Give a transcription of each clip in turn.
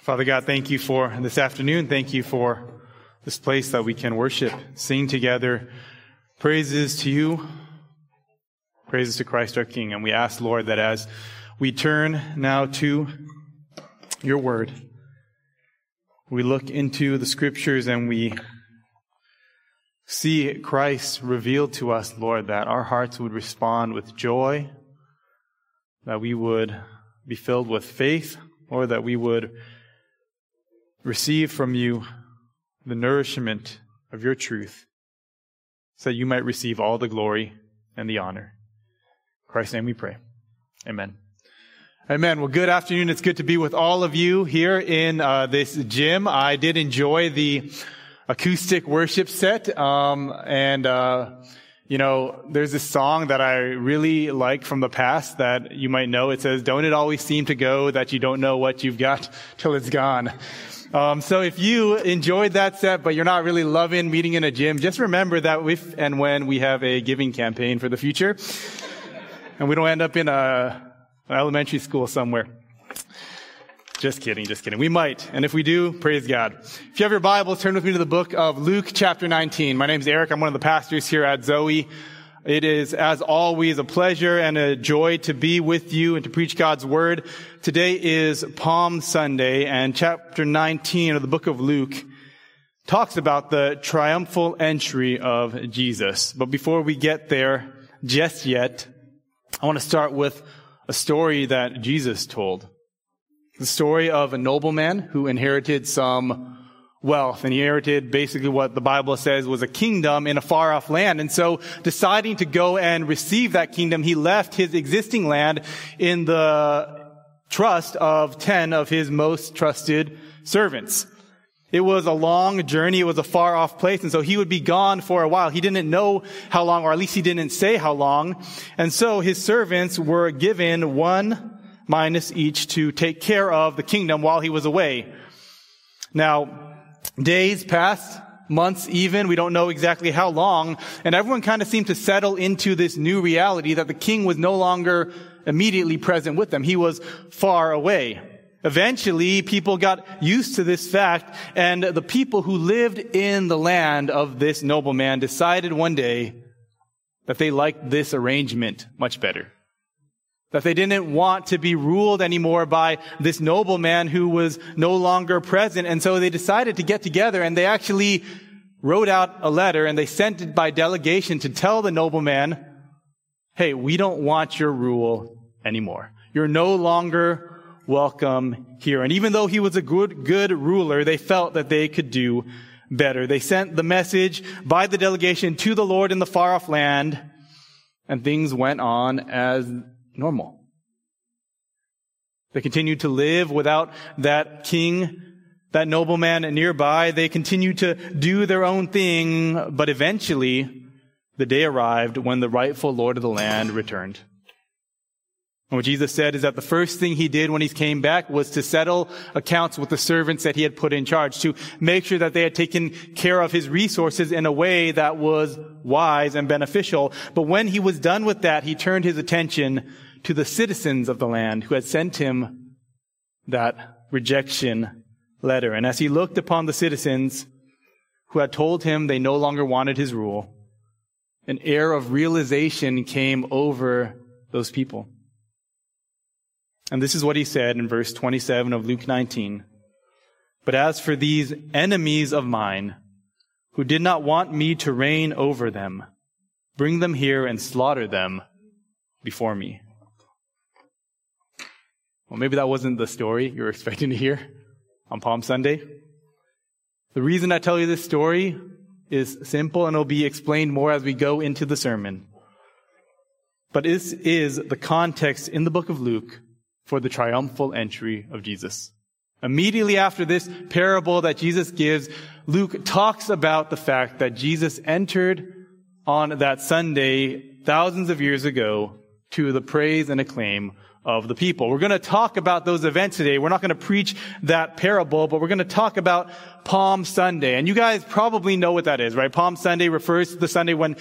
Father God, thank you for this afternoon. Thank you for this place that we can worship, sing together praises to you, praises to Christ our King. And we ask, Lord, that as we turn now to your word, we look into the scriptures and we see Christ revealed to us, Lord, that our hearts would respond with joy, that we would be filled with faith, or that we would receive from you the nourishment of your truth, so that you might receive all the glory and the honor. In Christ's name we pray. Amen. Amen. Well, good afternoon. It's good to be with all of you here in uh, this gym. I did enjoy the acoustic worship set, um, and uh, you know, there's this song that I really like from the past that you might know. It says, "Don't it always seem to go that you don't know what you've got till it's gone." Um, so if you enjoyed that set, but you're not really loving meeting in a gym, just remember that if and when we have a giving campaign for the future, and we don't end up in a, an elementary school somewhere. Just kidding, just kidding. We might. And if we do, praise God. If you have your Bibles, turn with me to the book of Luke chapter 19. My name is Eric. I'm one of the pastors here at Zoe. It is, as always, a pleasure and a joy to be with you and to preach God's Word. Today is Palm Sunday, and chapter 19 of the book of Luke talks about the triumphal entry of Jesus. But before we get there just yet, I want to start with a story that Jesus told. The story of a nobleman who inherited some wealth and he inherited basically what the Bible says was a kingdom in a far off land. And so deciding to go and receive that kingdom, he left his existing land in the trust of 10 of his most trusted servants. It was a long journey. It was a far off place. And so he would be gone for a while. He didn't know how long, or at least he didn't say how long. And so his servants were given one minas each to take care of the kingdom while he was away. Now, Days passed, months even, we don't know exactly how long, and everyone kind of seemed to settle into this new reality that the king was no longer immediately present with them. He was far away. Eventually, people got used to this fact, and the people who lived in the land of this nobleman decided one day that they liked this arrangement much better. That they didn't want to be ruled anymore by this nobleman who was no longer present. And so they decided to get together and they actually wrote out a letter and they sent it by delegation to tell the nobleman, hey, we don't want your rule anymore. You're no longer welcome here. And even though he was a good, good ruler, they felt that they could do better. They sent the message by the delegation to the Lord in the far off land and things went on as normal. They continued to live without that king, that nobleman nearby. They continued to do their own thing, but eventually the day arrived when the rightful Lord of the land returned. And what Jesus said is that the first thing he did when he came back was to settle accounts with the servants that he had put in charge, to make sure that they had taken care of his resources in a way that was wise and beneficial. But when he was done with that, he turned his attention to the citizens of the land who had sent him that rejection letter. And as he looked upon the citizens who had told him they no longer wanted his rule, an air of realization came over those people. And this is what he said in verse 27 of Luke 19. But as for these enemies of mine, who did not want me to reign over them, bring them here and slaughter them before me. Well, maybe that wasn't the story you were expecting to hear on Palm Sunday. The reason I tell you this story is simple and it'll be explained more as we go into the sermon. But this is the context in the book of Luke for the triumphal entry of Jesus. Immediately after this parable that Jesus gives, Luke talks about the fact that Jesus entered on that Sunday thousands of years ago to the praise and acclaim of the people. We're going to talk about those events today. We're not going to preach that parable, but we're going to talk about Palm Sunday. And you guys probably know what that is, right? Palm Sunday refers to the Sunday when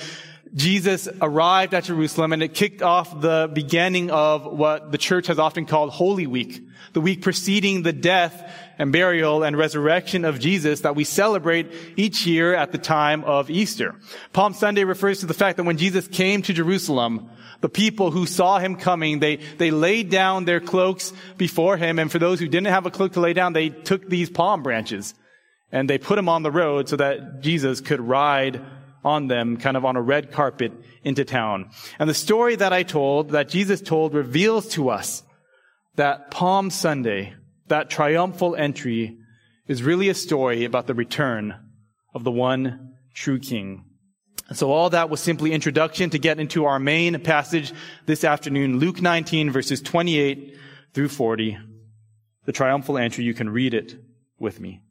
Jesus arrived at Jerusalem and it kicked off the beginning of what the church has often called Holy Week, the week preceding the death and burial and resurrection of Jesus that we celebrate each year at the time of Easter. Palm Sunday refers to the fact that when Jesus came to Jerusalem, the people who saw him coming, they, they laid down their cloaks before him. And for those who didn't have a cloak to lay down, they took these palm branches and they put them on the road so that Jesus could ride on them, kind of on a red carpet into town. And the story that I told, that Jesus told, reveals to us that Palm Sunday, that triumphal entry, is really a story about the return of the one true King. And so all that was simply introduction to get into our main passage this afternoon, Luke 19 verses 28 through 40. The triumphal entry, you can read it with me.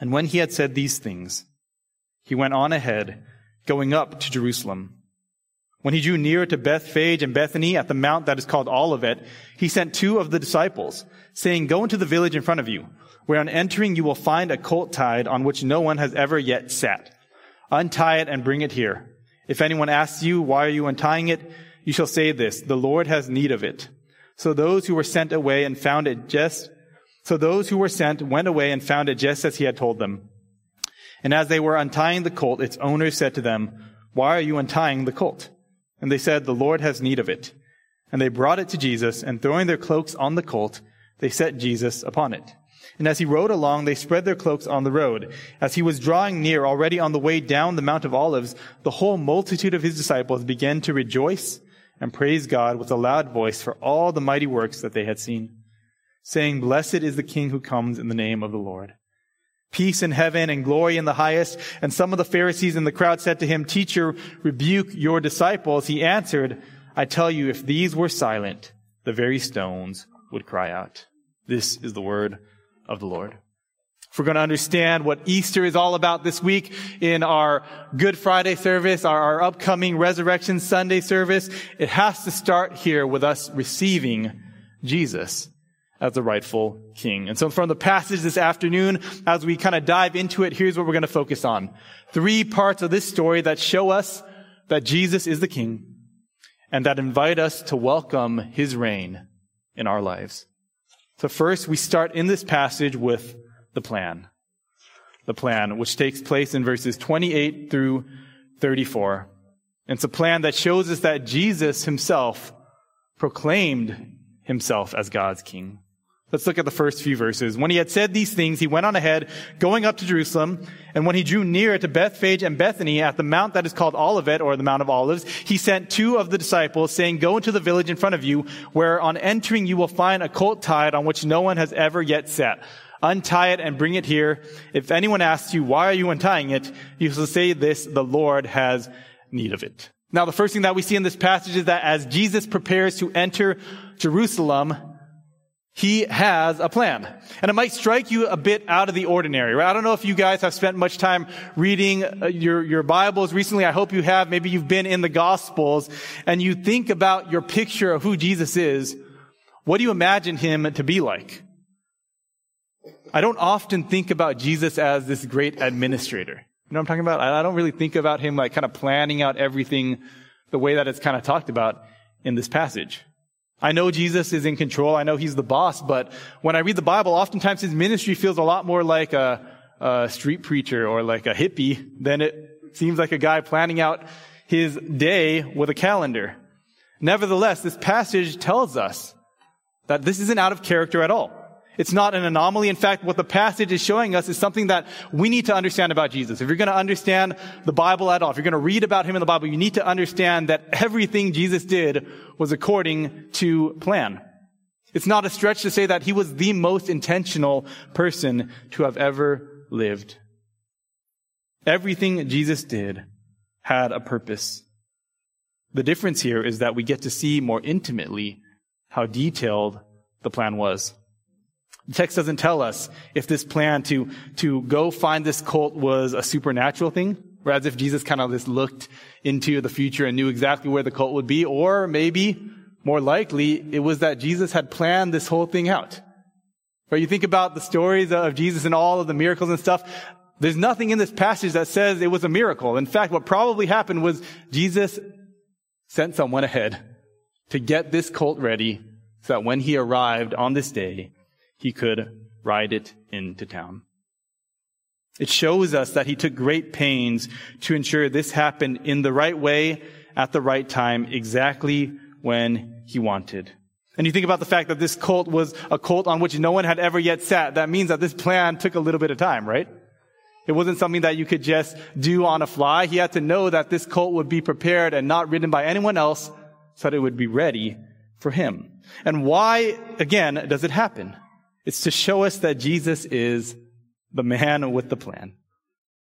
And when he had said these things, he went on ahead, going up to Jerusalem. When he drew near to Bethphage and Bethany at the mount that is called Olivet, he sent two of the disciples, saying, Go into the village in front of you, where on entering you will find a colt tied on which no one has ever yet sat. Untie it and bring it here. If anyone asks you, Why are you untying it? you shall say this, The Lord has need of it. So those who were sent away and found it just, so those who were sent went away and found it just as he had told them. And as they were untying the colt, its owner said to them, Why are you untying the colt? And they said, The Lord has need of it. And they brought it to Jesus, and throwing their cloaks on the colt, they set Jesus upon it. And as he rode along, they spread their cloaks on the road. As he was drawing near, already on the way down the Mount of Olives, the whole multitude of his disciples began to rejoice and praise God with a loud voice for all the mighty works that they had seen, saying, Blessed is the King who comes in the name of the Lord peace in heaven and glory in the highest. And some of the Pharisees in the crowd said to him, Teacher, rebuke your disciples. He answered, I tell you, if these were silent, the very stones would cry out. This is the word of the Lord. If we're going to understand what Easter is all about this week in our Good Friday service, our, our upcoming Resurrection Sunday service, it has to start here with us receiving Jesus as the rightful king. And so from the passage this afternoon, as we kind of dive into it, here's what we're going to focus on. Three parts of this story that show us that Jesus is the king and that invite us to welcome his reign in our lives. So first, we start in this passage with the plan. The plan, which takes place in verses 28 through 34. It's a plan that shows us that Jesus himself proclaimed himself as God's king. Let's look at the first few verses. When he had said these things, he went on ahead, going up to Jerusalem. And when he drew near to Bethphage and Bethany at the mount that is called Olivet, or the Mount of Olives, he sent two of the disciples, saying, Go into the village in front of you, where on entering you will find a colt tied on which no one has ever yet sat. Untie it and bring it here. If anyone asks you, why are you untying it? You shall say this, the Lord has need of it. Now, the first thing that we see in this passage is that as Jesus prepares to enter Jerusalem, he has a plan. And it might strike you a bit out of the ordinary, right? I don't know if you guys have spent much time reading uh, your, your Bibles recently. I hope you have. Maybe you've been in the Gospels and you think about your picture of who Jesus is. What do you imagine him to be like? I don't often think about Jesus as this great administrator. You know what I'm talking about? I don't really think about him like kind of planning out everything the way that it's kind of talked about in this passage. I know Jesus is in control. I know he's the boss, but when I read the Bible, oftentimes his ministry feels a lot more like a, a street preacher or like a hippie than it seems like a guy planning out his day with a calendar. Nevertheless, this passage tells us that this isn't out of character at all. It's not an anomaly. In fact, what the passage is showing us is something that we need to understand about Jesus. If you're going to understand the Bible at all, if you're going to read about him in the Bible, you need to understand that everything Jesus did was according to plan. It's not a stretch to say that he was the most intentional person to have ever lived. Everything Jesus did had a purpose. The difference here is that we get to see more intimately how detailed the plan was. The text doesn't tell us if this plan to, to go find this colt was a supernatural thing, or as if Jesus kind of just looked into the future and knew exactly where the colt would be, or maybe, more likely, it was that Jesus had planned this whole thing out. Right? You think about the stories of Jesus and all of the miracles and stuff, There's nothing in this passage that says it was a miracle. In fact, what probably happened was Jesus sent someone ahead to get this colt ready so that when he arrived on this day, he could ride it into town. It shows us that he took great pains to ensure this happened in the right way at the right time, exactly when he wanted. And you think about the fact that this colt was a colt on which no one had ever yet sat. That means that this plan took a little bit of time, right? It wasn't something that you could just do on a fly. He had to know that this colt would be prepared and not ridden by anyone else so that it would be ready for him. And why, again, does it happen? It's to show us that Jesus is the man with the plan.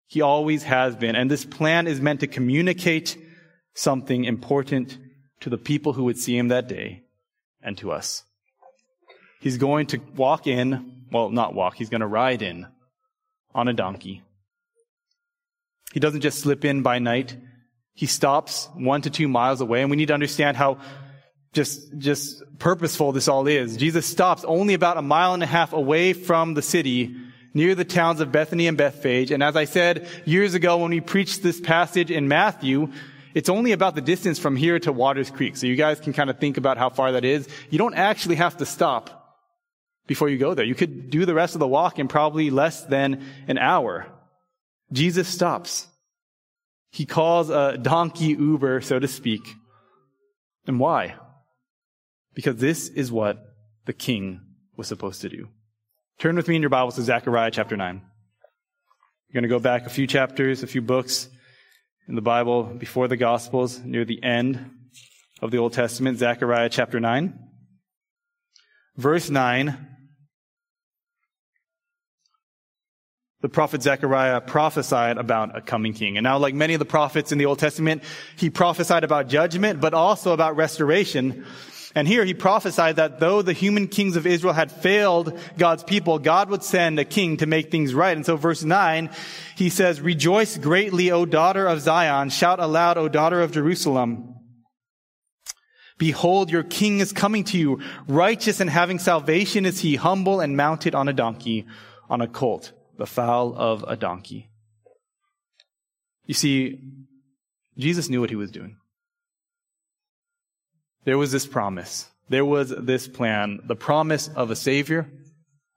He always has been. And this plan is meant to communicate something important to the people who would see him that day and to us. He's going to walk in, well, not walk, he's going to ride in on a donkey. He doesn't just slip in by night. He stops one to two miles away, and we need to understand how just, just purposeful this all is. Jesus stops only about a mile and a half away from the city near the towns of Bethany and Bethphage. And as I said years ago when we preached this passage in Matthew, it's only about the distance from here to Watters Creek. So you guys can kind of think about how far that is. You don't actually have to stop before you go there. You could do the rest of the walk in probably less than an hour. Jesus stops. He calls a donkey Uber, so to speak. And why? Because this is what the king was supposed to do. Turn with me in your Bibles to Zechariah chapter 9. You're going to go back a few chapters, a few books in the Bible before the Gospels, near the end of the Old Testament, Zechariah chapter 9. Verse 9. The prophet Zechariah prophesied about a coming king. And now, like many of the prophets in the Old Testament, he prophesied about judgment, but also about restoration. And here he prophesied that though the human kings of Israel had failed God's people, God would send a king to make things right. And so verse 9, he says, Rejoice greatly, O daughter of Zion. Shout aloud, O daughter of Jerusalem. Behold, your king is coming to you. Righteous and having salvation is he, humble and mounted on a donkey, on a colt, the foal of a donkey. You see, Jesus knew what he was doing. There was this promise. There was this plan, the promise of a Savior,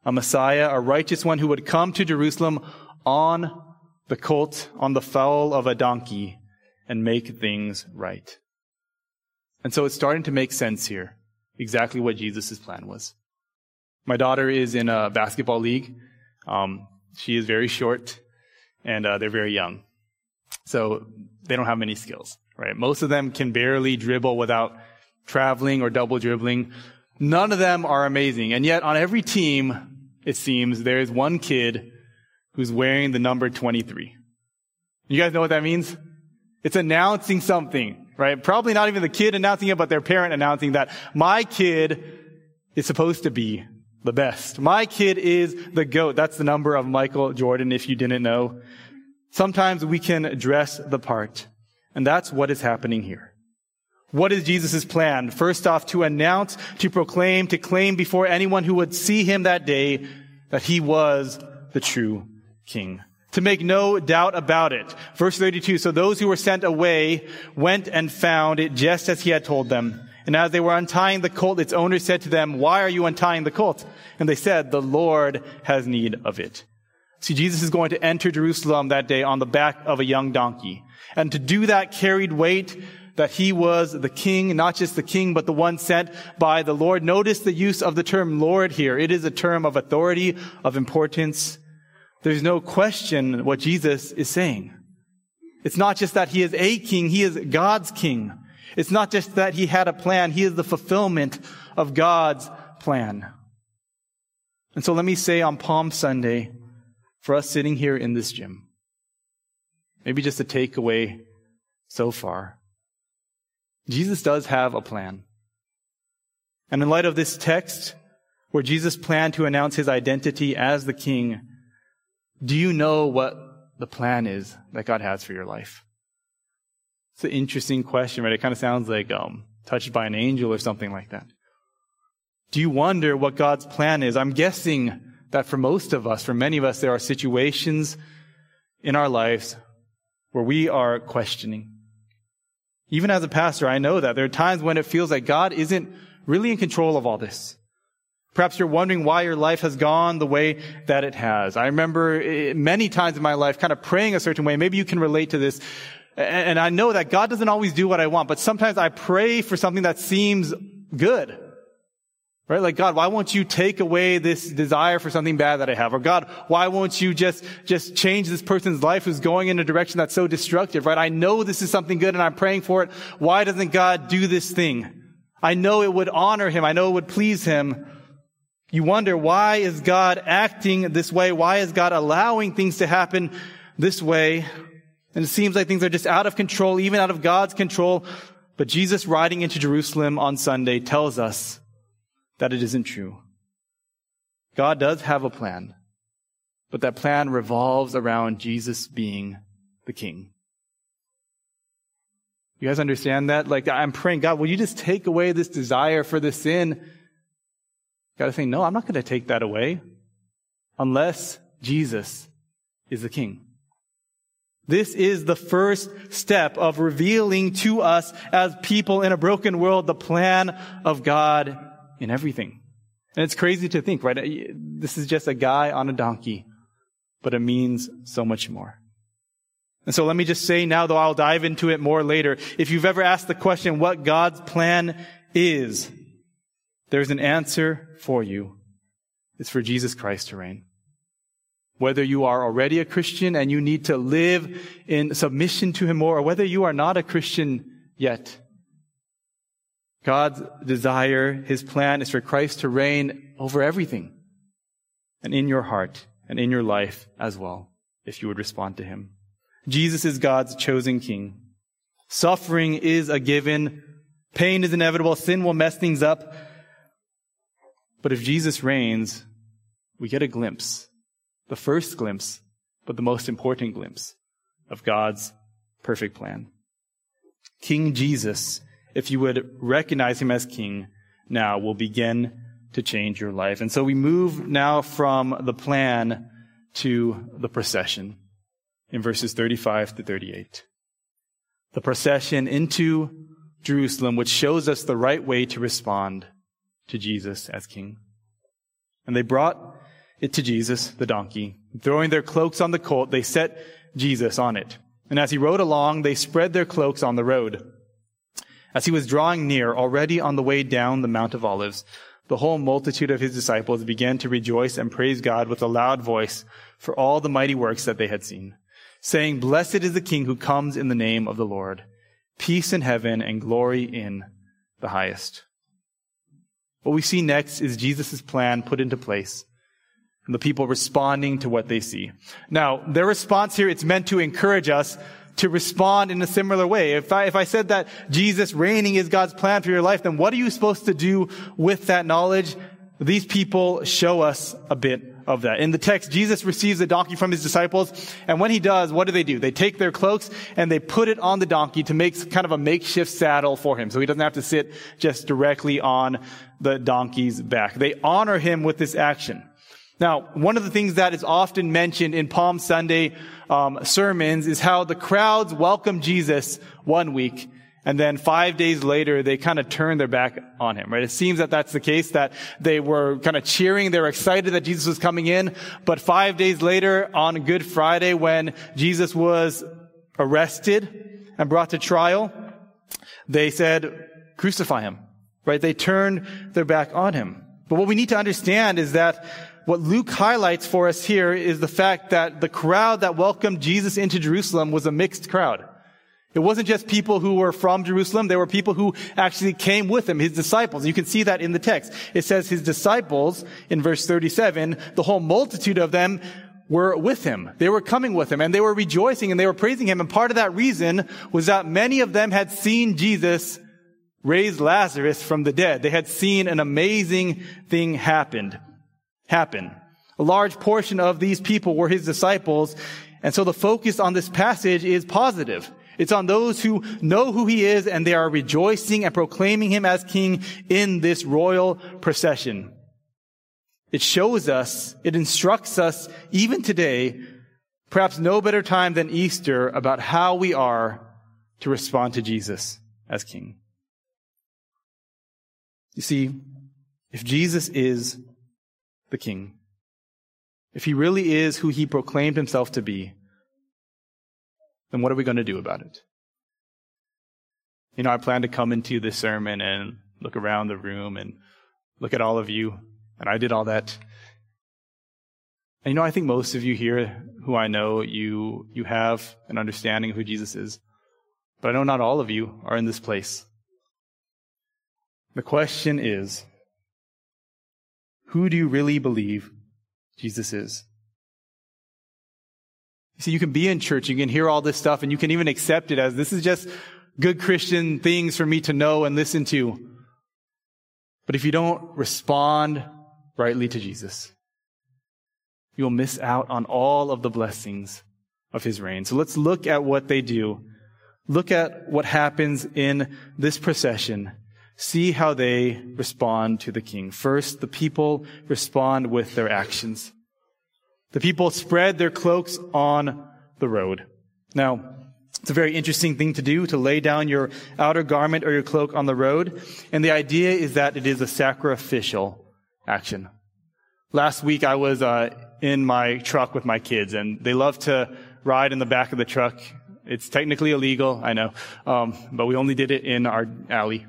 a Messiah, a righteous one who would come to Jerusalem on the colt, on the foal of a donkey, and make things right. And so it's starting to make sense here, exactly what Jesus' plan was. My daughter is in a basketball league. Um, she is very short, and uh, they're very young. So they don't have many skills, right? Most of them can barely dribble without traveling or double dribbling. None of them are amazing. And yet on every team, it seems, there is one kid who's wearing the number 23. You guys know what that means? It's announcing something, right? Probably not even the kid announcing it, but their parent announcing that my kid is supposed to be the best. My kid is the GOAT. That's the number of Michael Jordan, if you didn't know. Sometimes we can dress the part. And that's what is happening here. What is Jesus' plan? First off, to announce, to proclaim, to claim before anyone who would see him that day that he was the true king. To make no doubt about it. Verse 32, so those who were sent away went and found it just as he had told them. And as they were untying the colt, its owner said to them, why are you untying the colt? And they said, the Lord has need of it. See, Jesus is going to enter Jerusalem that day on the back of a young donkey. And to do that carried weight that he was the king, not just the king, but the one sent by the Lord. Notice the use of the term Lord here. It is a term of authority, of importance. There's no question what Jesus is saying. It's not just that he is a king, he is God's king. It's not just that he had a plan, he is the fulfillment of God's plan. And so let me say on Palm Sunday, for us sitting here in this gym, maybe just a takeaway so far. Jesus does have a plan. And in light of this text, where Jesus planned to announce his identity as the king, do you know what the plan is that God has for your life? It's an interesting question, right? It kind of sounds like um, touched by an angel or something like that. Do you wonder what God's plan is? I'm guessing that for most of us, for many of us, there are situations in our lives where we are questioning. Even as a pastor, I know that there are times when it feels like God isn't really in control of all this. Perhaps you're wondering why your life has gone the way that it has. I remember eh, many times in my life kind of praying a certain way. Maybe you can relate to this. And I know that God doesn't always do what I want, but sometimes I pray for something that seems good. Right? Like, God, why won't you take away this desire for something bad that I have? Or God, why won't you just, just change this person's life who's going in a direction that's so destructive, right? I know this is something good and I'm praying for it. Why doesn't God do this thing? I know it would honor him. I know it would please him. You wonder, why is God acting this way? Why is God allowing things to happen this way? And it seems like things are just out of control, even out of God's control. But Jesus riding into Jerusalem on Sunday tells us that it isn't true. God does have a plan, but that plan revolves around Jesus being the king. You guys understand that? Like, I'm praying, God, will you just take away this desire for this sin? Got to think, no, I'm not going to take that away unless Jesus is the king. This is the first step of revealing to us as people in a broken world the plan of God in everything. And it's crazy to think, right? This is just a guy on a donkey, but it means so much more. And so let me just say now, though I'll dive into it more later. If you've ever asked the question what God's plan is, there's an answer for you. It's for Jesus Christ to reign. Whether you are already a Christian and you need to live in submission to Him more, or whether you are not a Christian yet, God's desire, His plan is for Christ to reign over everything and in your heart and in your life as well, if you would respond to Him. Jesus is God's chosen King. Suffering is a given. Pain is inevitable. Sin will mess things up. But if Jesus reigns, we get a glimpse, the first glimpse, but the most important glimpse of God's perfect plan. King Jesus if you would recognize him as king now, will begin to change your life. And so we move now from the plan to the procession in verses 35 to 38. The procession into Jerusalem, which shows us the right way to respond to Jesus as king. And they brought it to Jesus, the donkey. Throwing their cloaks on the colt, they set Jesus on it. And as he rode along, they spread their cloaks on the road. As he was drawing near, already on the way down the Mount of Olives, the whole multitude of his disciples began to rejoice and praise God with a loud voice for all the mighty works that they had seen, saying, Blessed is the King who comes in the name of the Lord. Peace in heaven and glory in the highest. What we see next is Jesus' plan put into place and the people responding to what they see. Now, their response here, it's meant to encourage us to respond in a similar way. If I, if I said that Jesus reigning is God's plan for your life, then what are you supposed to do with that knowledge? These people show us a bit of that. In the text, Jesus receives a donkey from his disciples, and when he does, what do they do? They take their cloaks and they put it on the donkey to make kind of a makeshift saddle for him, so he doesn't have to sit just directly on the donkey's back. They honor him with this action. Now, one of the things that is often mentioned in Palm Sunday um, sermons is how the crowds welcome Jesus one week, and then five days later they kind of turn their back on him. Right? It seems that that's the case. That they were kind of cheering, they were excited that Jesus was coming in, but five days later on Good Friday, when Jesus was arrested and brought to trial, they said, "Crucify him." Right? They turned their back on him. But what we need to understand is that what Luke highlights for us here is the fact that the crowd that welcomed Jesus into Jerusalem was a mixed crowd. It wasn't just people who were from Jerusalem. There were people who actually came with him, his disciples. You can see that in the text. It says his disciples in verse 37, the whole multitude of them were with him. They were coming with him and they were rejoicing and they were praising him. And part of that reason was that many of them had seen Jesus raise Lazarus from the dead. They had seen an amazing thing happened happen. A large portion of these people were his disciples. And so the focus on this passage is positive. It's on those who know who he is and they are rejoicing and proclaiming him as king in this royal procession. It shows us, it instructs us even today perhaps no better time than Easter about how we are to respond to Jesus as King. You see, if Jesus is the King, if he really is who he proclaimed himself to be, then what are we going to do about it? You know, I plan to come into this sermon and look around the room and look at all of you, and I did all that. And you know, I think most of you here who I know, you, you have an understanding of who Jesus is. But I know not all of you are in this place. The question is, who do you really believe Jesus is? You see, you can be in church, you can hear all this stuff, and you can even accept it as this is just good Christian things for me to know and listen to. But if you don't respond rightly to Jesus, you'll miss out on all of the blessings of his reign. So let's look at what they do. Look at what happens in this procession. See how they respond to the king. First, the people respond with their actions. The people spread their cloaks on the road. Now, it's a very interesting thing to do, to lay down your outer garment or your cloak on the road. And the idea is that it is a sacrificial action. Last week I was uh, in my truck with my kids, and they love to ride in the back of the truck. It's technically illegal, I know, um, but we only did it in our alley.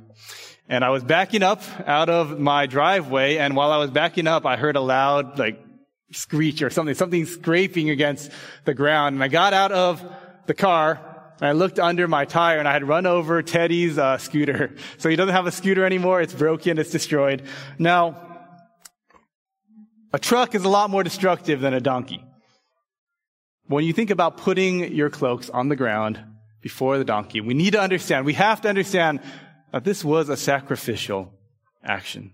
And I was backing up out of my driveway, and while I was backing up, I heard a loud, like, screech or something, something scraping against the ground. And I got out of the car, and I looked under my tire, and I had run over Teddy's uh, scooter. So he doesn't have a scooter anymore. It's broken. It's destroyed. Now, a truck is a lot more destructive than a donkey. When you think about putting your cloaks on the ground before the donkey, we need to understand, we have to understand this was a sacrificial action.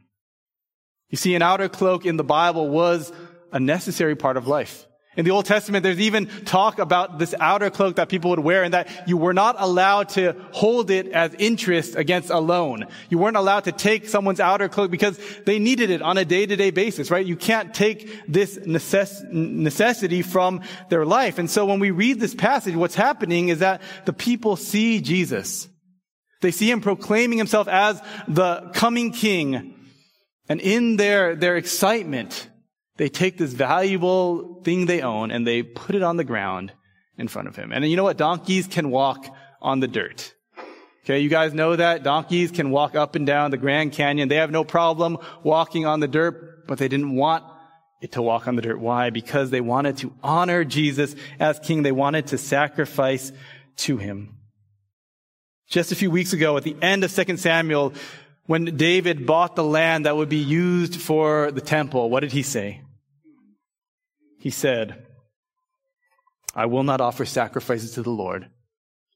You see, an outer cloak in the Bible was a necessary part of life. In the Old Testament, there's even talk about this outer cloak that people would wear and that you were not allowed to hold it as interest against a loan. You weren't allowed to take someone's outer cloak because they needed it on a day-to-day basis, right? You can't take this necess- necessity from their life. And so when we read this passage, what's happening is that the people see Jesus. They see him proclaiming himself as the coming king. And in their, their excitement, they take this valuable thing they own and they put it on the ground in front of him. And you know what? Donkeys can walk on the dirt. Okay, you guys know that donkeys can walk up and down the Grand Canyon. They have no problem walking on the dirt, but they didn't want it to walk on the dirt. Why? Because they wanted to honor Jesus as king. They wanted to sacrifice to him. Just a few weeks ago, at the end of 2 Samuel, when David bought the land that would be used for the temple, what did he say? He said, I will not offer sacrifices to the Lord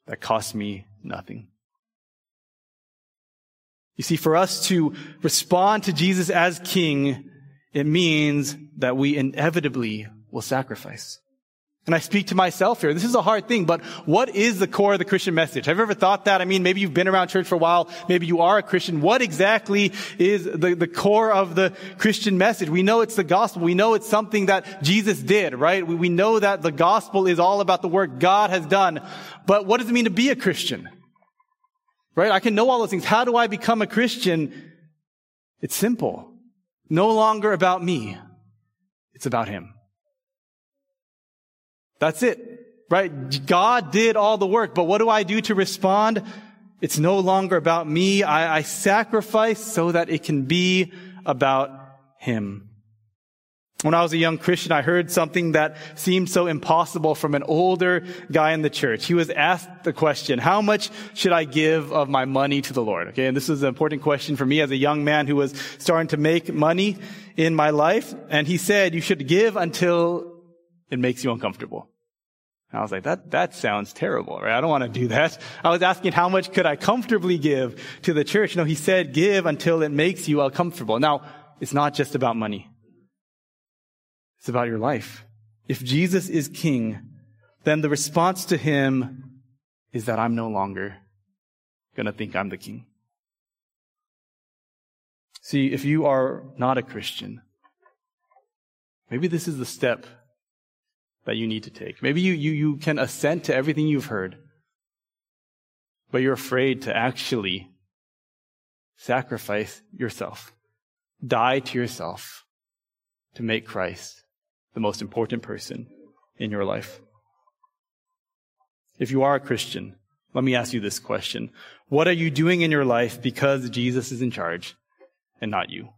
that cost me nothing. You see, for us to respond to Jesus as King, it means that we inevitably will sacrifice. And I speak to myself here. This is a hard thing, but what is the core of the Christian message? Have you ever thought that? I mean, maybe you've been around church for a while. Maybe you are a Christian. What exactly is the, the core of the Christian message? We know it's the gospel. We know it's something that Jesus did, right? We, we know that the gospel is all about the work God has done. But what does it mean to be a Christian? Right? I can know all those things. How do I become a Christian? It's simple. No longer about me. It's about Him. That's it. Right? God did all the work, but what do I do to respond? It's no longer about me. I, I sacrifice so that it can be about Him. When I was a young Christian, I heard something that seemed so impossible from an older guy in the church. He was asked the question, how much should I give of my money to the Lord? Okay. And this is an important question for me as a young man who was starting to make money in my life. And he said, you should give until it makes you uncomfortable. I was like, that, that sounds terrible, right? I don't want to do that. I was asking how much could I comfortably give to the church? No, he said, give until it makes you uncomfortable. Now, it's not just about money. It's about your life. If Jesus is king, then the response to him is that I'm no longer going to think I'm the king. See, if you are not a Christian, maybe this is the step that you need to take. Maybe you, you, you can assent to everything you've heard, but you're afraid to actually sacrifice yourself, die to yourself to make Christ the most important person in your life. If you are a Christian, let me ask you this question. What are you doing in your life because Jesus is in charge and not you?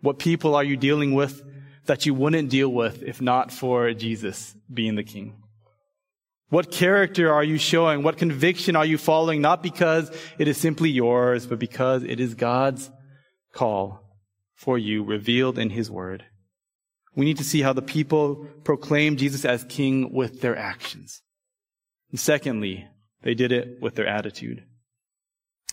What people are you dealing with that you wouldn't deal with if not for Jesus being the king? What character are you showing? What conviction are you following? Not because it is simply yours, but because it is God's call for you revealed in his word. We need to see how the people proclaim Jesus as king with their actions. And secondly, they did it with their attitude.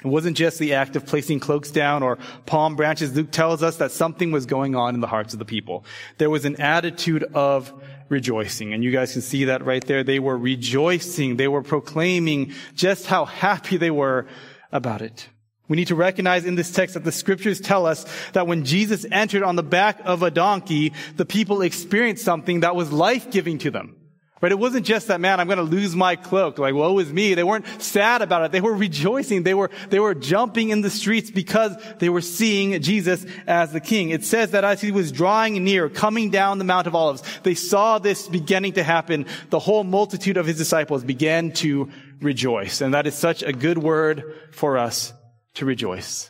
It wasn't just the act of placing cloaks down or palm branches. Luke tells us that something was going on in the hearts of the people. There was an attitude of rejoicing. And you guys can see that right there. They were rejoicing. They were proclaiming just how happy they were about it. We need to recognize in this text that the scriptures tell us that when Jesus entered on the back of a donkey, the people experienced something that was life-giving to them. Right? It wasn't just that, man, I'm going to lose my cloak. Like, woe is me. They weren't sad about it. They were rejoicing. They were, they were jumping in the streets because they were seeing Jesus as the king. It says that as he was drawing near, coming down the Mount of Olives, they saw this beginning to happen. The whole multitude of his disciples began to rejoice. And that is such a good word for us to rejoice.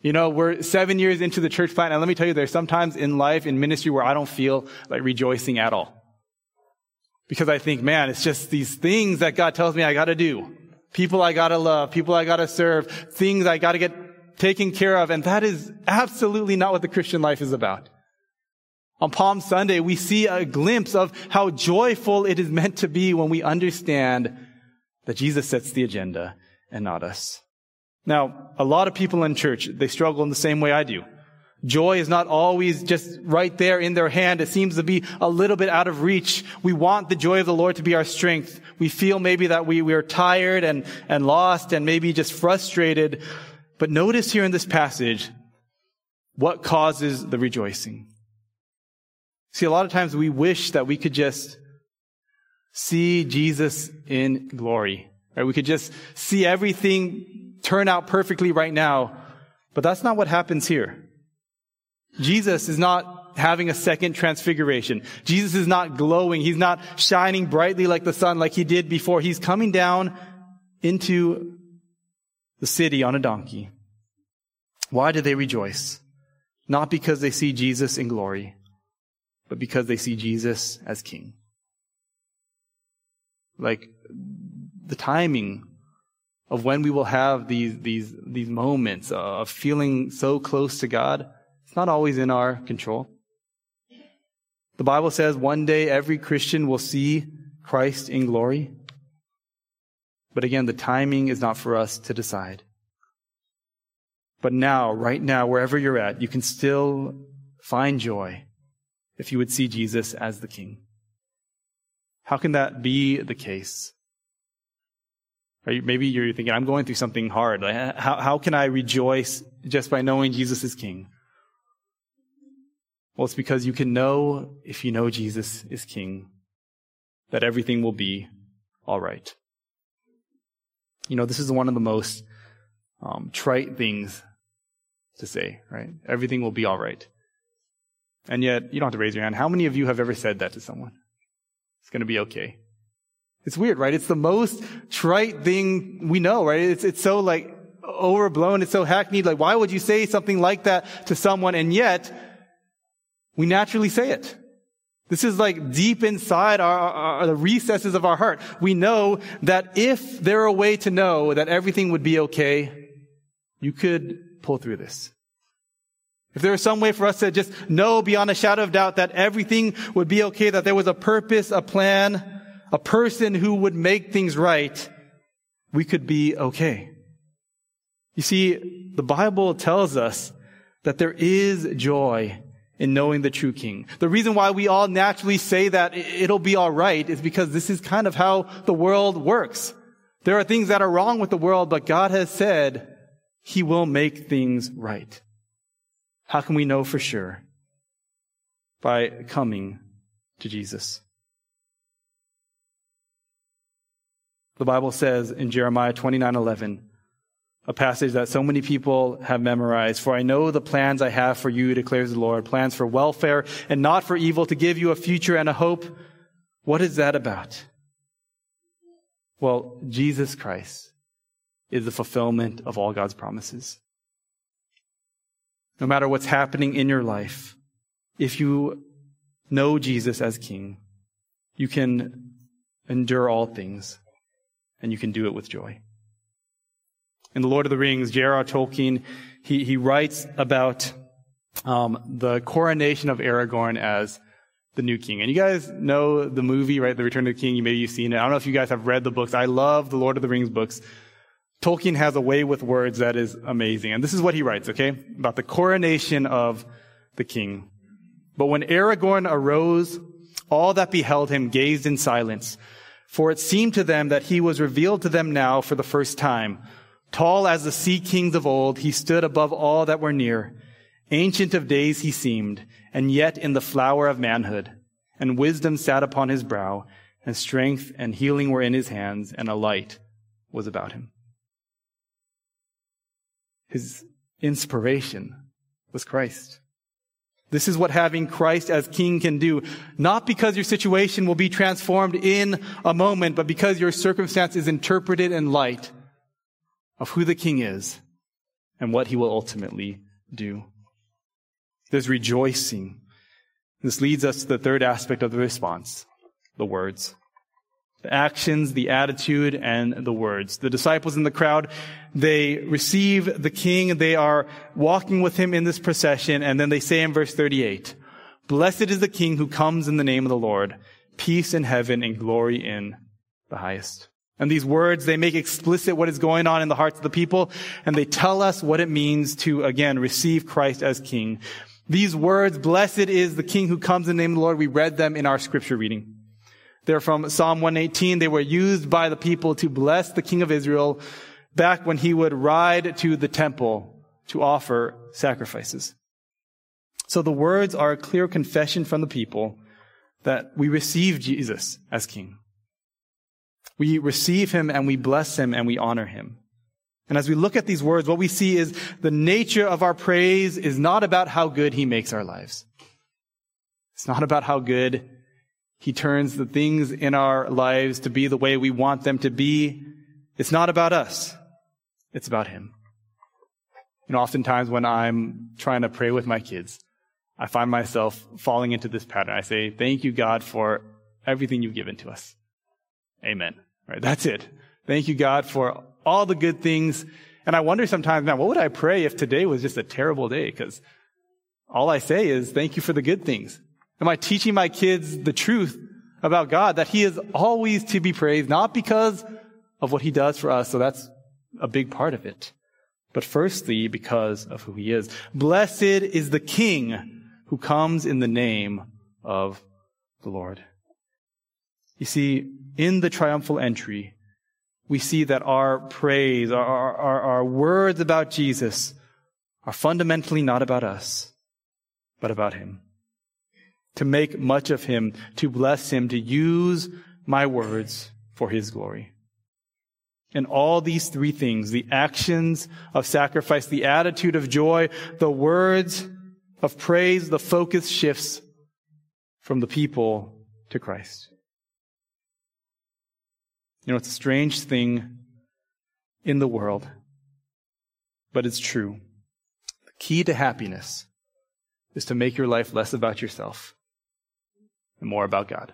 You know, we're seven years into the church plant, and let me tell you, there's sometimes in life, in ministry, where I don't feel like rejoicing at all. Because I think, man, it's just these things that God tells me I gotta do. People I gotta love, people I gotta serve, things I gotta get taken care of, and that is absolutely not what the Christian life is about. On Palm Sunday, we see a glimpse of how joyful it is meant to be when we understand that Jesus sets the agenda and not us. Now, a lot of people in church, they struggle in the same way I do. Joy is not always just right there in their hand. It seems to be a little bit out of reach. We want the joy of the Lord to be our strength. We feel maybe that we, we are tired and, and lost and maybe just frustrated. But notice here in this passage, what causes the rejoicing? See, a lot of times we wish that we could just see Jesus in glory. Right? We could just see everything turn out perfectly right now. But that's not what happens here. Jesus is not having a second transfiguration. Jesus is not glowing. He's not shining brightly like the sun like he did before. He's coming down into the city on a donkey. Why do they rejoice? Not because they see Jesus in glory, but because they see Jesus as king. Like the timing of when we will have these, these, these moments of feeling so close to God not always in our control. The Bible says one day every Christian will see Christ in glory. But again, the timing is not for us to decide. But now, right now, wherever you're at, you can still find joy if you would see Jesus as the King. How can that be the case? maybe you're thinking, I'm going through something hard. How, how can I rejoice just by knowing Jesus is King? Well, it's because you can know, if you know Jesus is King, that everything will be all right. You know, this is one of the most um, trite things to say, right? Everything will be all right. And yet, you don't have to raise your hand. How many of you have ever said that to someone? It's going to be okay. It's weird, right? It's the most trite thing we know, right? It's, it's so like overblown. It's so hackneyed. Like, why would you say something like that to someone? And yet, we naturally say it. This is like deep inside our, our, the recesses of our heart. We know that if there were a way to know that everything would be okay, you could pull through this. If there was some way for us to just know beyond a shadow of doubt that everything would be okay, that there was a purpose, a plan, a person who would make things right, we could be okay. You see, the Bible tells us that there is joy in knowing the true king. The reason why we all naturally say that it'll be all right is because this is kind of how the world works. There are things that are wrong with the world, but God has said he will make things right. How can we know for sure? By coming to Jesus. The Bible says in Jeremiah 29:11, a passage that so many people have memorized, for I know the plans I have for you declares the Lord, plans for welfare and not for evil to give you a future and a hope. What is that about? Well, Jesus Christ is the fulfillment of all God's promises. No matter what's happening in your life, if you know Jesus as King, you can endure all things and you can do it with joy. In The Lord of the Rings, J.R.R. Tolkien, he, he writes about um, the coronation of Aragorn as the new king. And you guys know the movie, right? The Return of the King. You maybe you've seen it. I don't know if you guys have read the books. I love the Lord of the Rings books. Tolkien has a way with words that is amazing. And this is what he writes, okay? About the coronation of the king. But when Aragorn arose, all that beheld him gazed in silence, for it seemed to them that he was revealed to them now for the first time. Tall as the sea kings of old, he stood above all that were near. Ancient of days he seemed, and yet in the flower of manhood. And wisdom sat upon his brow, and strength and healing were in his hands, and a light was about him. His inspiration was Christ. This is what having Christ as king can do. Not because your situation will be transformed in a moment, but because your circumstance is interpreted in light of who the king is and what he will ultimately do. There's rejoicing. This leads us to the third aspect of the response, the words the actions, the attitude, and the words. The disciples in the crowd, they receive the king, they are walking with him in this procession, and then they say in verse 38, Blessed is the king who comes in the name of the Lord, peace in heaven and glory in the highest. And these words, they make explicit what is going on in the hearts of the people, and they tell us what it means to, again, receive Christ as king. These words, blessed is the king who comes in the name of the Lord, we read them in our scripture reading. They're from Psalm 118. They were used by the people to bless the king of Israel back when he would ride to the temple to offer sacrifices. So the words are a clear confession from the people that we receive Jesus as king. We receive him and we bless him and we honor him. And as we look at these words, what we see is the nature of our praise is not about how good he makes our lives. It's not about how good he turns the things in our lives to be the way we want them to be. It's not about us. It's about Him. Know, oftentimes when I'm trying to pray with my kids, I find myself falling into this pattern. I say, thank you, God, for everything you've given to us. Amen. Right? That's it. Thank you, God, for all the good things. And I wonder sometimes, man, what would I pray if today was just a terrible day? Because all I say is, thank you for the good things. Am I teaching my kids the truth about God, that He is always to be praised, not because of what He does for us, so that's a big part of it, but firstly because of who He is. Blessed is the King who comes in the name of the Lord. You see, in the triumphal entry, we see that our praise, our, our, our words about Jesus are fundamentally not about us, but about Him to make much of him, to bless him, to use my words for his glory. And all these three things, the actions of sacrifice, the attitude of joy, the words of praise, the focus shifts from the people to Christ. You know, it's a strange thing in the world, but it's true. The key to happiness is to make your life less about yourself and more about God.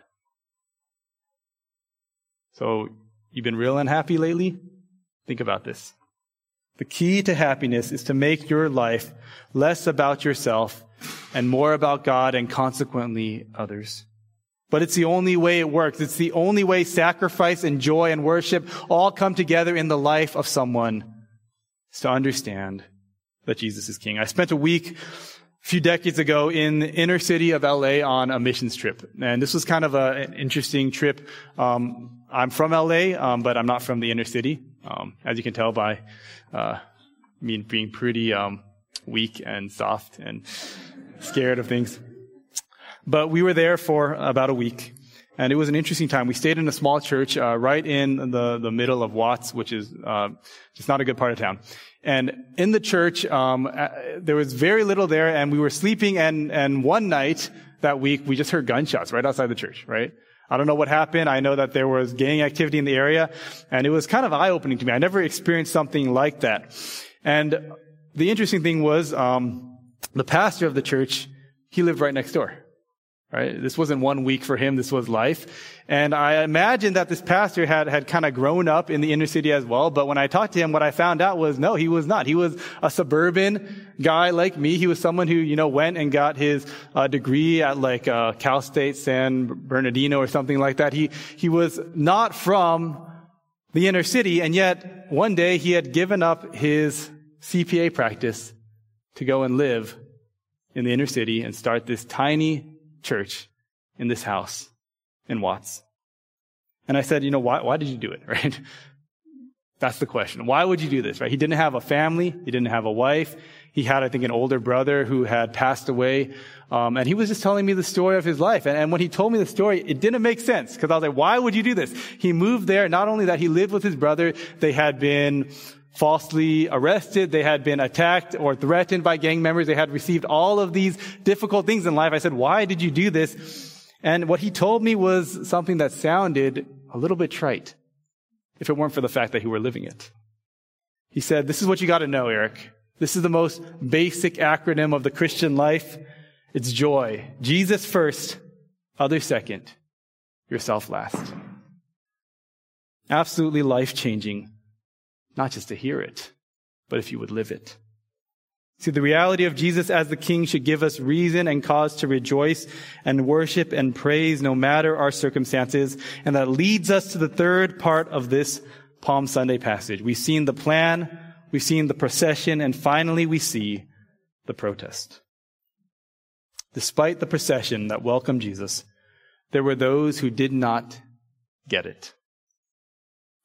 So, you've been real unhappy lately? Think about this. The key to happiness is to make your life less about yourself and more about God and consequently others. But it's the only way it works. It's the only way sacrifice and joy and worship all come together in the life of someone is to understand that Jesus is King. I spent a week a few decades ago in the inner city of LA on a missions trip. And this was kind of a, an interesting trip. Um, I'm from LA, um, but I'm not from the inner city, um, as you can tell by uh, me being pretty um, weak and soft and scared of things. But we were there for about a week. And it was an interesting time. We stayed in a small church uh, right in the, the middle of Watts, which is uh, just not a good part of town. And in the church, um, uh, there was very little there, and we were sleeping. And and one night that week, we just heard gunshots right outside the church. Right. I don't know what happened. I know that there was gang activity in the area, and it was kind of eye opening to me. I never experienced something like that. And the interesting thing was, um, the pastor of the church, he lived right next door. Right? This wasn't one week for him. This was life. And I imagine that this pastor had, had kind of grown up in the inner city as well. But when I talked to him, what I found out was no, he was not. He was a suburban guy like me. He was someone who, you know, went and got his uh, degree at like uh, Cal State San Bernardino or something like that. He, he was not from the inner city. And yet one day he had given up his CPA practice to go and live in the inner city and start this tiny church in this house in Watts. And I said, you know, why, why did you do it, right? That's the question. Why would you do this, right? He didn't have a family. He didn't have a wife. He had, I think, an older brother who had passed away. Um, and he was just telling me the story of his life. And, and when he told me the story, it didn't make sense because I was like, why would you do this? He moved there. Not only that, he lived with his brother. They had been falsely arrested. They had been attacked or threatened by gang members. They had received all of these difficult things in life. I said, why did you do this? And what he told me was something that sounded a little bit trite if it weren't for the fact that he were living it. He said, this is what you got to know, Eric. This is the most basic acronym of the Christian life. It's joy. Jesus first, others second, yourself last. Absolutely life changing not just to hear it, but if you would live it. See, the reality of Jesus as the King should give us reason and cause to rejoice and worship and praise no matter our circumstances. And that leads us to the third part of this Palm Sunday passage. We've seen the plan, we've seen the procession, and finally we see the protest. Despite the procession that welcomed Jesus, there were those who did not get it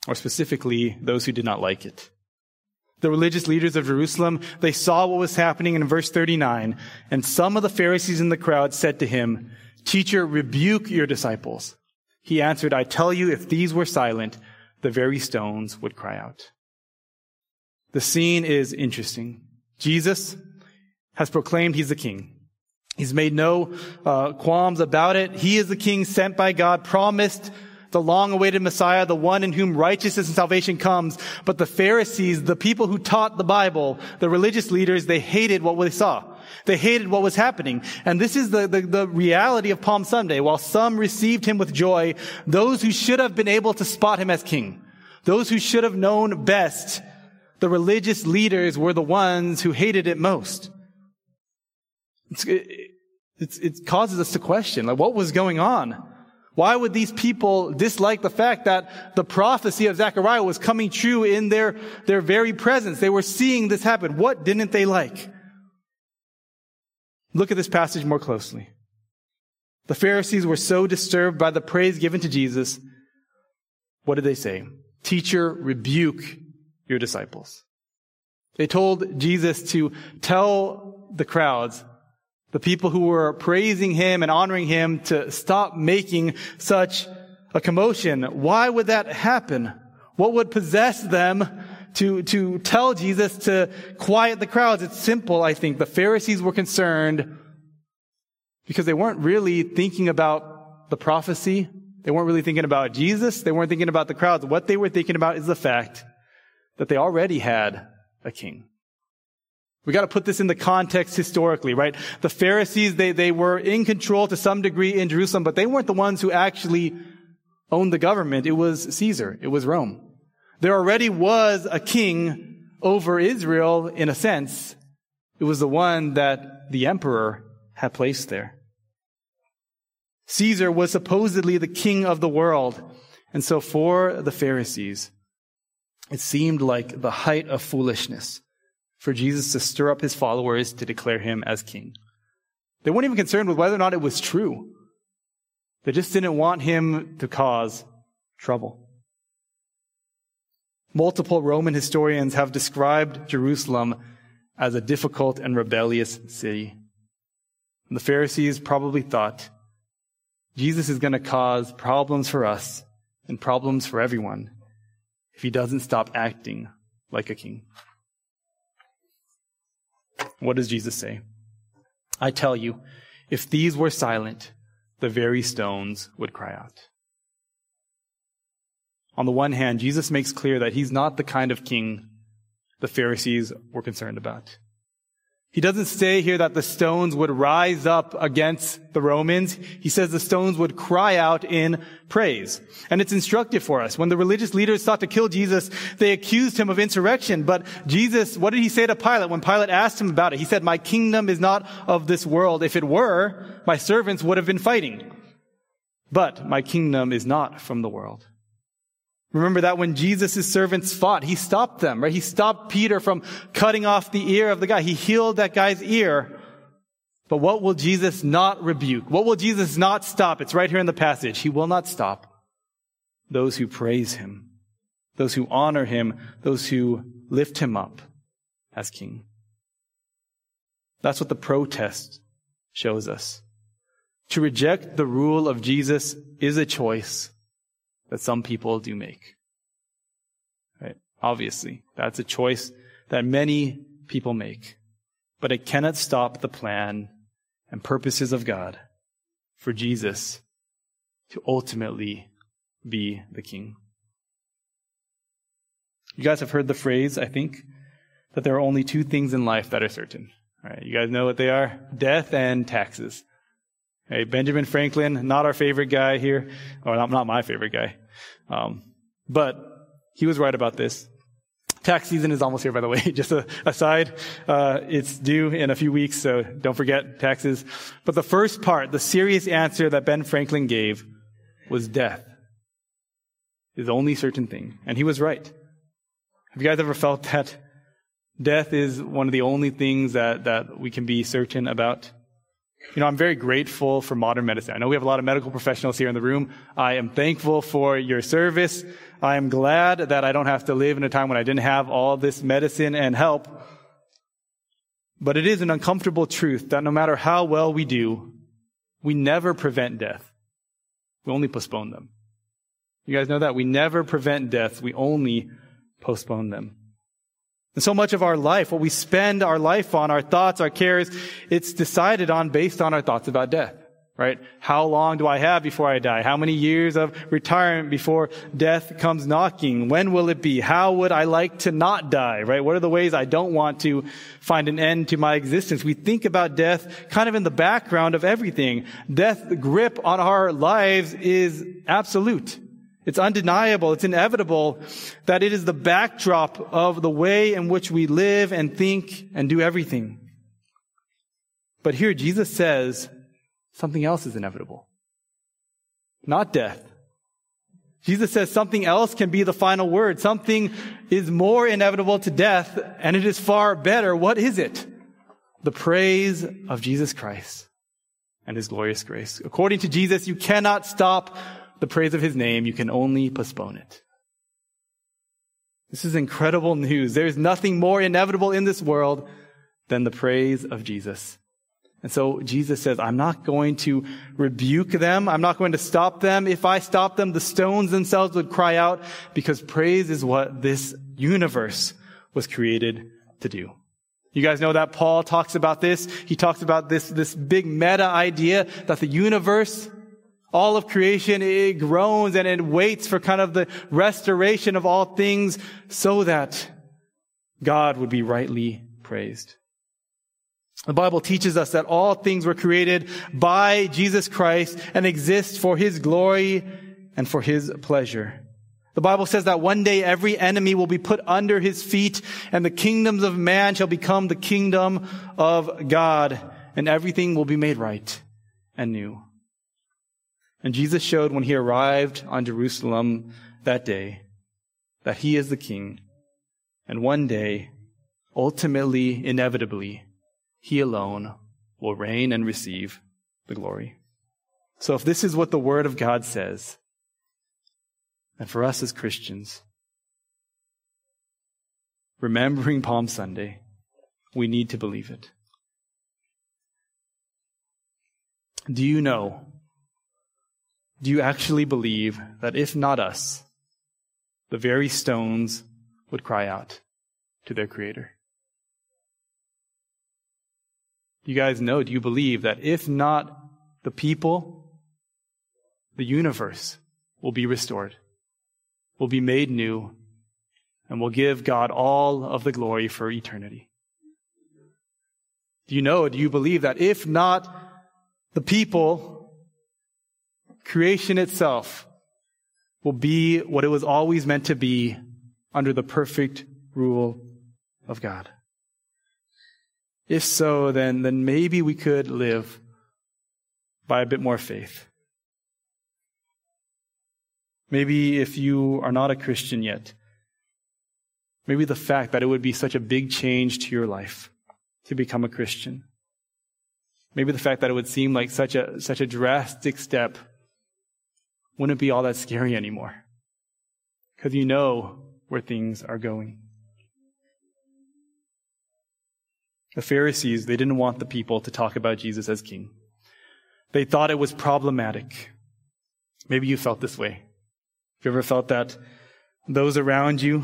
or specifically those who did not like it. The religious leaders of Jerusalem, they saw what was happening in verse 39, and some of the Pharisees in the crowd said to him, Teacher, rebuke your disciples. He answered, I tell you, if these were silent, the very stones would cry out. The scene is interesting. Jesus has proclaimed he's the king. He's made no uh, qualms about it. He is the king sent by God, promised the long awaited Messiah, the one in whom righteousness and salvation comes. But the Pharisees, the people who taught the Bible, the religious leaders, they hated what they saw. They hated what was happening. And this is the, the, the, reality of Palm Sunday. While some received him with joy, those who should have been able to spot him as king, those who should have known best, the religious leaders were the ones who hated it most. It's, it, it causes us to question, like, what was going on? Why would these people dislike the fact that the prophecy of Zechariah was coming true in their, their very presence? They were seeing this happen. What didn't they like? Look at this passage more closely. The Pharisees were so disturbed by the praise given to Jesus. What did they say? Teacher, rebuke your disciples. They told Jesus to tell the crowds the people who were praising him and honoring him to stop making such a commotion. Why would that happen? What would possess them to, to tell Jesus to quiet the crowds? It's simple, I think. The Pharisees were concerned because they weren't really thinking about the prophecy. They weren't really thinking about Jesus. They weren't thinking about the crowds. What they were thinking about is the fact that they already had a king. We got to put this in the context historically, right? The Pharisees, they, they were in control to some degree in Jerusalem, but they weren't the ones who actually owned the government. It was Caesar. It was Rome. There already was a king over Israel in a sense. It was the one that the emperor had placed there. Caesar was supposedly the king of the world. And so for the Pharisees, it seemed like the height of foolishness for Jesus to stir up his followers to declare him as king. They weren't even concerned with whether or not it was true. They just didn't want him to cause trouble. Multiple Roman historians have described Jerusalem as a difficult and rebellious city. And the Pharisees probably thought Jesus is going to cause problems for us and problems for everyone if he doesn't stop acting like a king. What does Jesus say? I tell you, if these were silent, the very stones would cry out. On the one hand, Jesus makes clear that he's not the kind of king the Pharisees were concerned about. He doesn't say here that the stones would rise up against the Romans. He says the stones would cry out in praise. And it's instructive for us. When the religious leaders sought to kill Jesus, they accused him of insurrection. But Jesus, what did he say to Pilate when Pilate asked him about it? He said, my kingdom is not of this world. If it were, my servants would have been fighting. But my kingdom is not from the world. Remember that when Jesus' servants fought, he stopped them, right? He stopped Peter from cutting off the ear of the guy. He healed that guy's ear. But what will Jesus not rebuke? What will Jesus not stop? It's right here in the passage. He will not stop those who praise him, those who honor him, those who lift him up as king. That's what the protest shows us. To reject the rule of Jesus is a choice that some people do make. Right? Obviously, that's a choice that many people make. But it cannot stop the plan and purposes of God for Jesus to ultimately be the king. You guys have heard the phrase, I think, that there are only two things in life that are certain. You guys know what they are? Death and taxes. Hey, Benjamin Franklin, not our favorite guy here, or not, not my favorite guy. Um, but he was right about this. Tax season is almost here, by the way. Just a aside, uh, it's due in a few weeks, so don't forget taxes. But the first part, the serious answer that Ben Franklin gave, was death. Is the only certain thing, and he was right. Have you guys ever felt that death is one of the only things that that we can be certain about? You know, I'm very grateful for modern medicine. I know we have a lot of medical professionals here in the room. I am thankful for your service. I am glad that I don't have to live in a time when I didn't have all this medicine and help. But it is an uncomfortable truth that no matter how well we do, we never prevent death. We only postpone them. You guys know that? We never prevent death. We only postpone them. And so much of our life, what we spend our life on, our thoughts, our cares, it's decided on based on our thoughts about death, right? How long do I have before I die? How many years of retirement before death comes knocking? When will it be? How would I like to not die, right? What are the ways I don't want to find an end to my existence? We think about death kind of in the background of everything. Death grip on our lives is absolute. It's undeniable, it's inevitable that it is the backdrop of the way in which we live and think and do everything. But here Jesus says something else is inevitable. Not death. Jesus says something else can be the final word. Something is more inevitable to death and it is far better. What is it? The praise of Jesus Christ and his glorious grace. According to Jesus, you cannot stop the praise of his name, you can only postpone it. This is incredible news. There is nothing more inevitable in this world than the praise of Jesus. And so Jesus says, I'm not going to rebuke them. I'm not going to stop them. If I stop them, the stones themselves would cry out because praise is what this universe was created to do. You guys know that Paul talks about this. He talks about this, this big meta idea that the universe all of creation, it groans and it waits for kind of the restoration of all things so that God would be rightly praised. The Bible teaches us that all things were created by Jesus Christ and exist for His glory and for His pleasure. The Bible says that one day every enemy will be put under His feet and the kingdoms of man shall become the kingdom of God and everything will be made right and new. And Jesus showed when he arrived on Jerusalem that day that he is the king. And one day, ultimately, inevitably, he alone will reign and receive the glory. So if this is what the Word of God says, and for us as Christians, remembering Palm Sunday, we need to believe it. Do you know? Do you actually believe that if not us, the very stones would cry out to their Creator? You guys know, do you believe that if not the people, the universe will be restored, will be made new, and will give God all of the glory for eternity? Do you know, do you believe that if not the people, creation itself will be what it was always meant to be under the perfect rule of God? If so, then, then maybe we could live by a bit more faith. Maybe if you are not a Christian yet, maybe the fact that it would be such a big change to your life to become a Christian. Maybe the fact that it would seem like such a, such a drastic step wouldn't be all that scary anymore. Because you know where things are going. The Pharisees, they didn't want the people to talk about Jesus as king. They thought it was problematic. Maybe you felt this way. Have you ever felt that those around you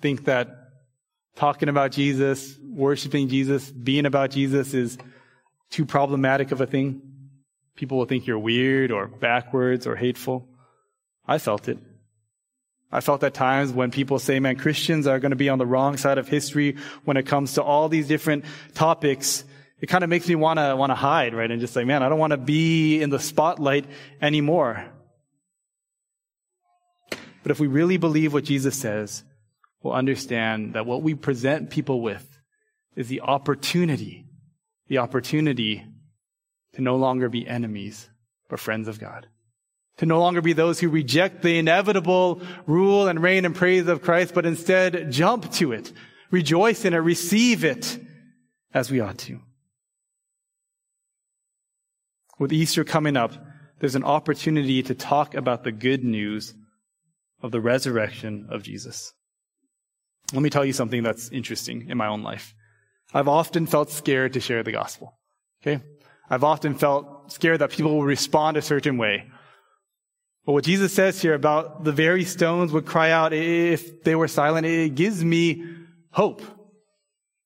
think that talking about Jesus, worshiping Jesus, being about Jesus is too problematic of a thing? People will think you're weird or backwards or hateful. I felt it. I felt at times when people say, man, Christians are going to be on the wrong side of history when it comes to all these different topics. It kind of makes me want to, want to hide, right? And just like, man, I don't want to be in the spotlight anymore. But if we really believe what Jesus says, we'll understand that what we present people with is the opportunity, the opportunity to no longer be enemies, but friends of God to no longer be those who reject the inevitable rule and reign and praise of Christ, but instead jump to it, rejoice in it, receive it as we ought to. With Easter coming up, there's an opportunity to talk about the good news of the resurrection of Jesus. Let me tell you something that's interesting in my own life. I've often felt scared to share the gospel. Okay? I've often felt scared that people will respond a certain way but what Jesus says here about the very stones would cry out if they were silent, it gives me hope.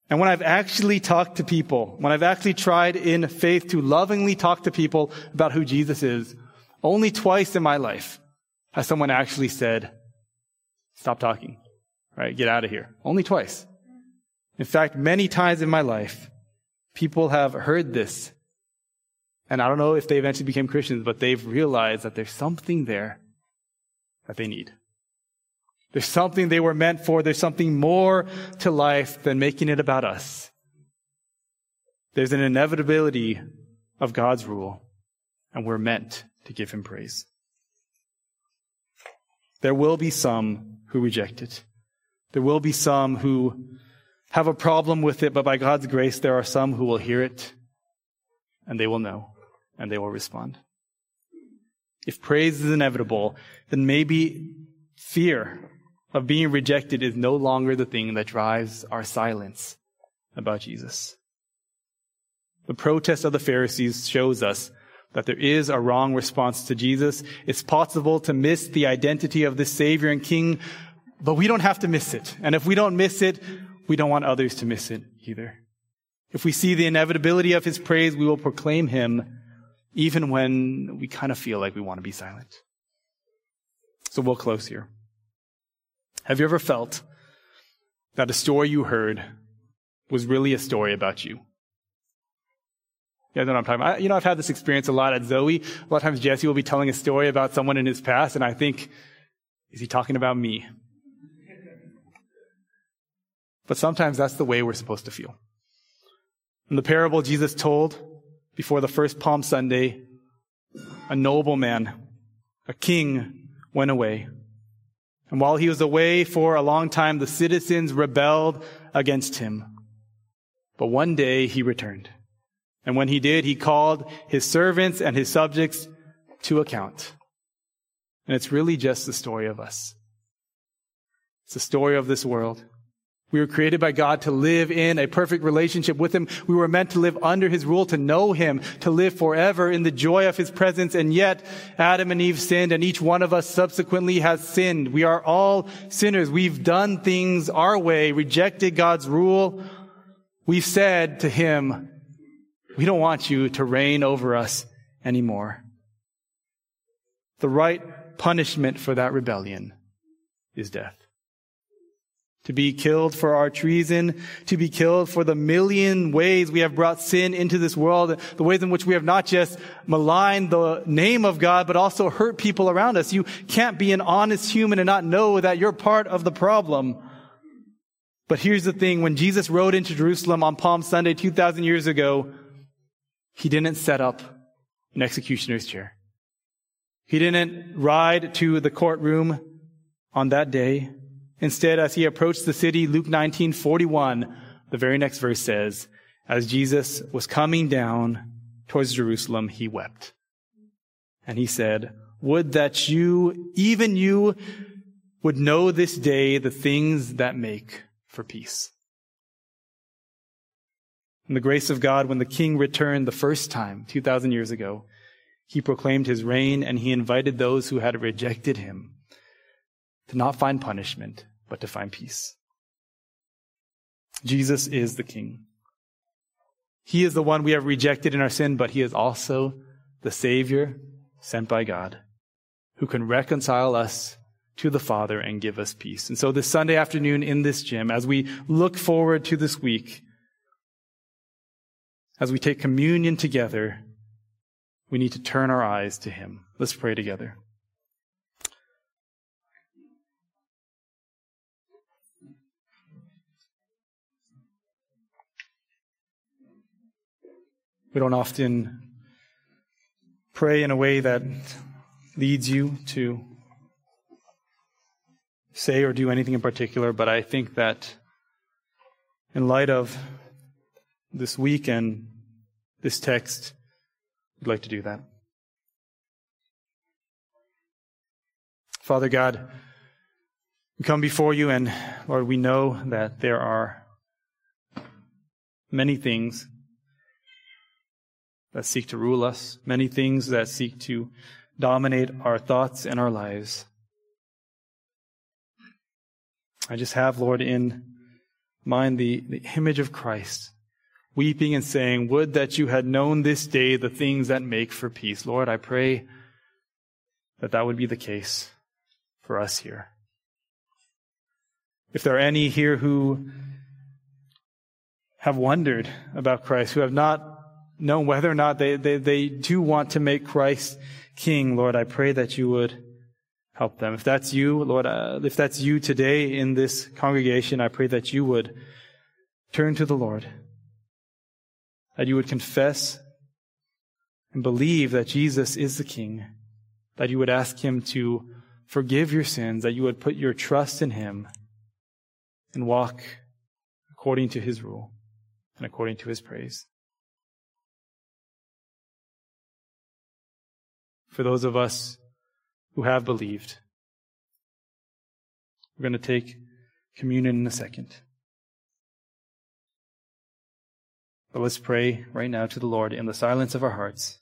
And when I've actually talked to people, when I've actually tried in faith to lovingly talk to people about who Jesus is, only twice in my life has someone actually said, stop talking, right? Get out of here. Only twice. In fact, many times in my life, people have heard this and I don't know if they eventually became Christians, but they've realized that there's something there that they need. There's something they were meant for. There's something more to life than making it about us. There's an inevitability of God's rule, and we're meant to give him praise. There will be some who reject it. There will be some who have a problem with it, but by God's grace, there are some who will hear it and they will know and they will respond. If praise is inevitable, then maybe fear of being rejected is no longer the thing that drives our silence about Jesus. The protest of the Pharisees shows us that there is a wrong response to Jesus. It's possible to miss the identity of the Savior and King, but we don't have to miss it. And if we don't miss it, we don't want others to miss it either. If we see the inevitability of His praise, we will proclaim Him even when we kind of feel like we want to be silent. So we'll close here. Have you ever felt that a story you heard was really a story about you? Yeah, I know what I'm talking about. I, you know, I've had this experience a lot at Zoe. A lot of times Jesse will be telling a story about someone in his past, and I think, is he talking about me? But sometimes that's the way we're supposed to feel. In the parable Jesus told, before the first Palm Sunday, a nobleman, a king, went away. And while he was away for a long time, the citizens rebelled against him. But one day he returned. And when he did, he called his servants and his subjects to account. And it's really just the story of us. It's the story of this world. We were created by God to live in a perfect relationship with Him. We were meant to live under His rule, to know Him, to live forever in the joy of His presence. And yet, Adam and Eve sinned, and each one of us subsequently has sinned. We are all sinners. We've done things our way, rejected God's rule. We've said to Him, we don't want you to reign over us anymore. The right punishment for that rebellion is death to be killed for our treason, to be killed for the million ways we have brought sin into this world, the ways in which we have not just maligned the name of God, but also hurt people around us. You can't be an honest human and not know that you're part of the problem. But here's the thing. When Jesus rode into Jerusalem on Palm Sunday 2,000 years ago, he didn't set up an executioner's chair. He didn't ride to the courtroom on that day. Instead, as he approached the city, Luke 19, 41, the very next verse says, as Jesus was coming down towards Jerusalem, he wept. And he said, would that you, even you, would know this day the things that make for peace. In the grace of God, when the king returned the first time, 2,000 years ago, he proclaimed his reign and he invited those who had rejected him to not find punishment, but to find peace. Jesus is the King. He is the one we have rejected in our sin, but He is also the Savior sent by God who can reconcile us to the Father and give us peace. And so this Sunday afternoon in this gym, as we look forward to this week, as we take communion together, we need to turn our eyes to Him. Let's pray together. We don't often pray in a way that leads you to say or do anything in particular, but I think that in light of this week and this text, we'd like to do that. Father God, we come before you, and Lord, we know that there are many things that seek to rule us, many things that seek to dominate our thoughts and our lives. I just have, Lord, in mind the, the image of Christ, weeping and saying, Would that you had known this day the things that make for peace. Lord, I pray that that would be the case for us here. If there are any here who have wondered about Christ, who have not know whether or not they, they, they do want to make Christ king, Lord, I pray that you would help them. If that's you, Lord, uh, if that's you today in this congregation, I pray that you would turn to the Lord, that you would confess and believe that Jesus is the King, that you would ask Him to forgive your sins, that you would put your trust in Him and walk according to His rule and according to His praise. For those of us who have believed. We're going to take communion in a second. But let's pray right now to the Lord in the silence of our hearts,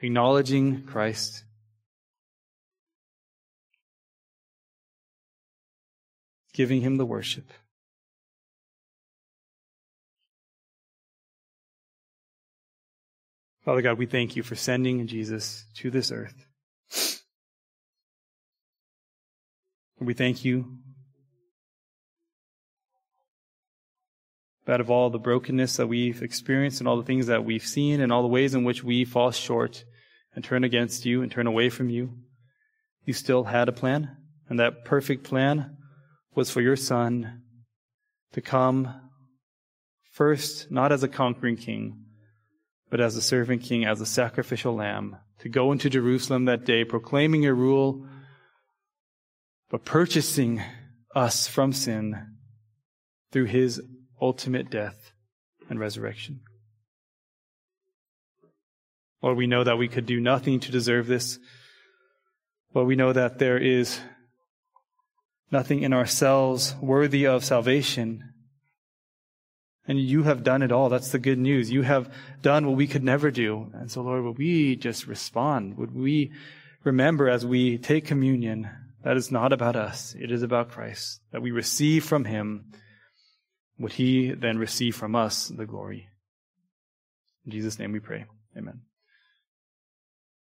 acknowledging Christ. Giving him the worship. Father God, we thank you for sending Jesus to this earth. We thank you out of all the brokenness that we've experienced and all the things that we've seen and all the ways in which we fall short and turn against you and turn away from you. You still had a plan, and that perfect plan was for your son to come first, not as a conquering king, but as a servant king, as a sacrificial lamb, to go into Jerusalem that day, proclaiming your rule, but purchasing us from sin through his ultimate death and resurrection. Lord, we know that we could do nothing to deserve this, but we know that there is nothing in ourselves worthy of salvation. And you have done it all. That's the good news. You have done what we could never do. And so, Lord, would we just respond? Would we remember as we take communion that it's not about us, it is about Christ, that we receive from Him what He then receive from us, the glory. In Jesus' name we pray. Amen.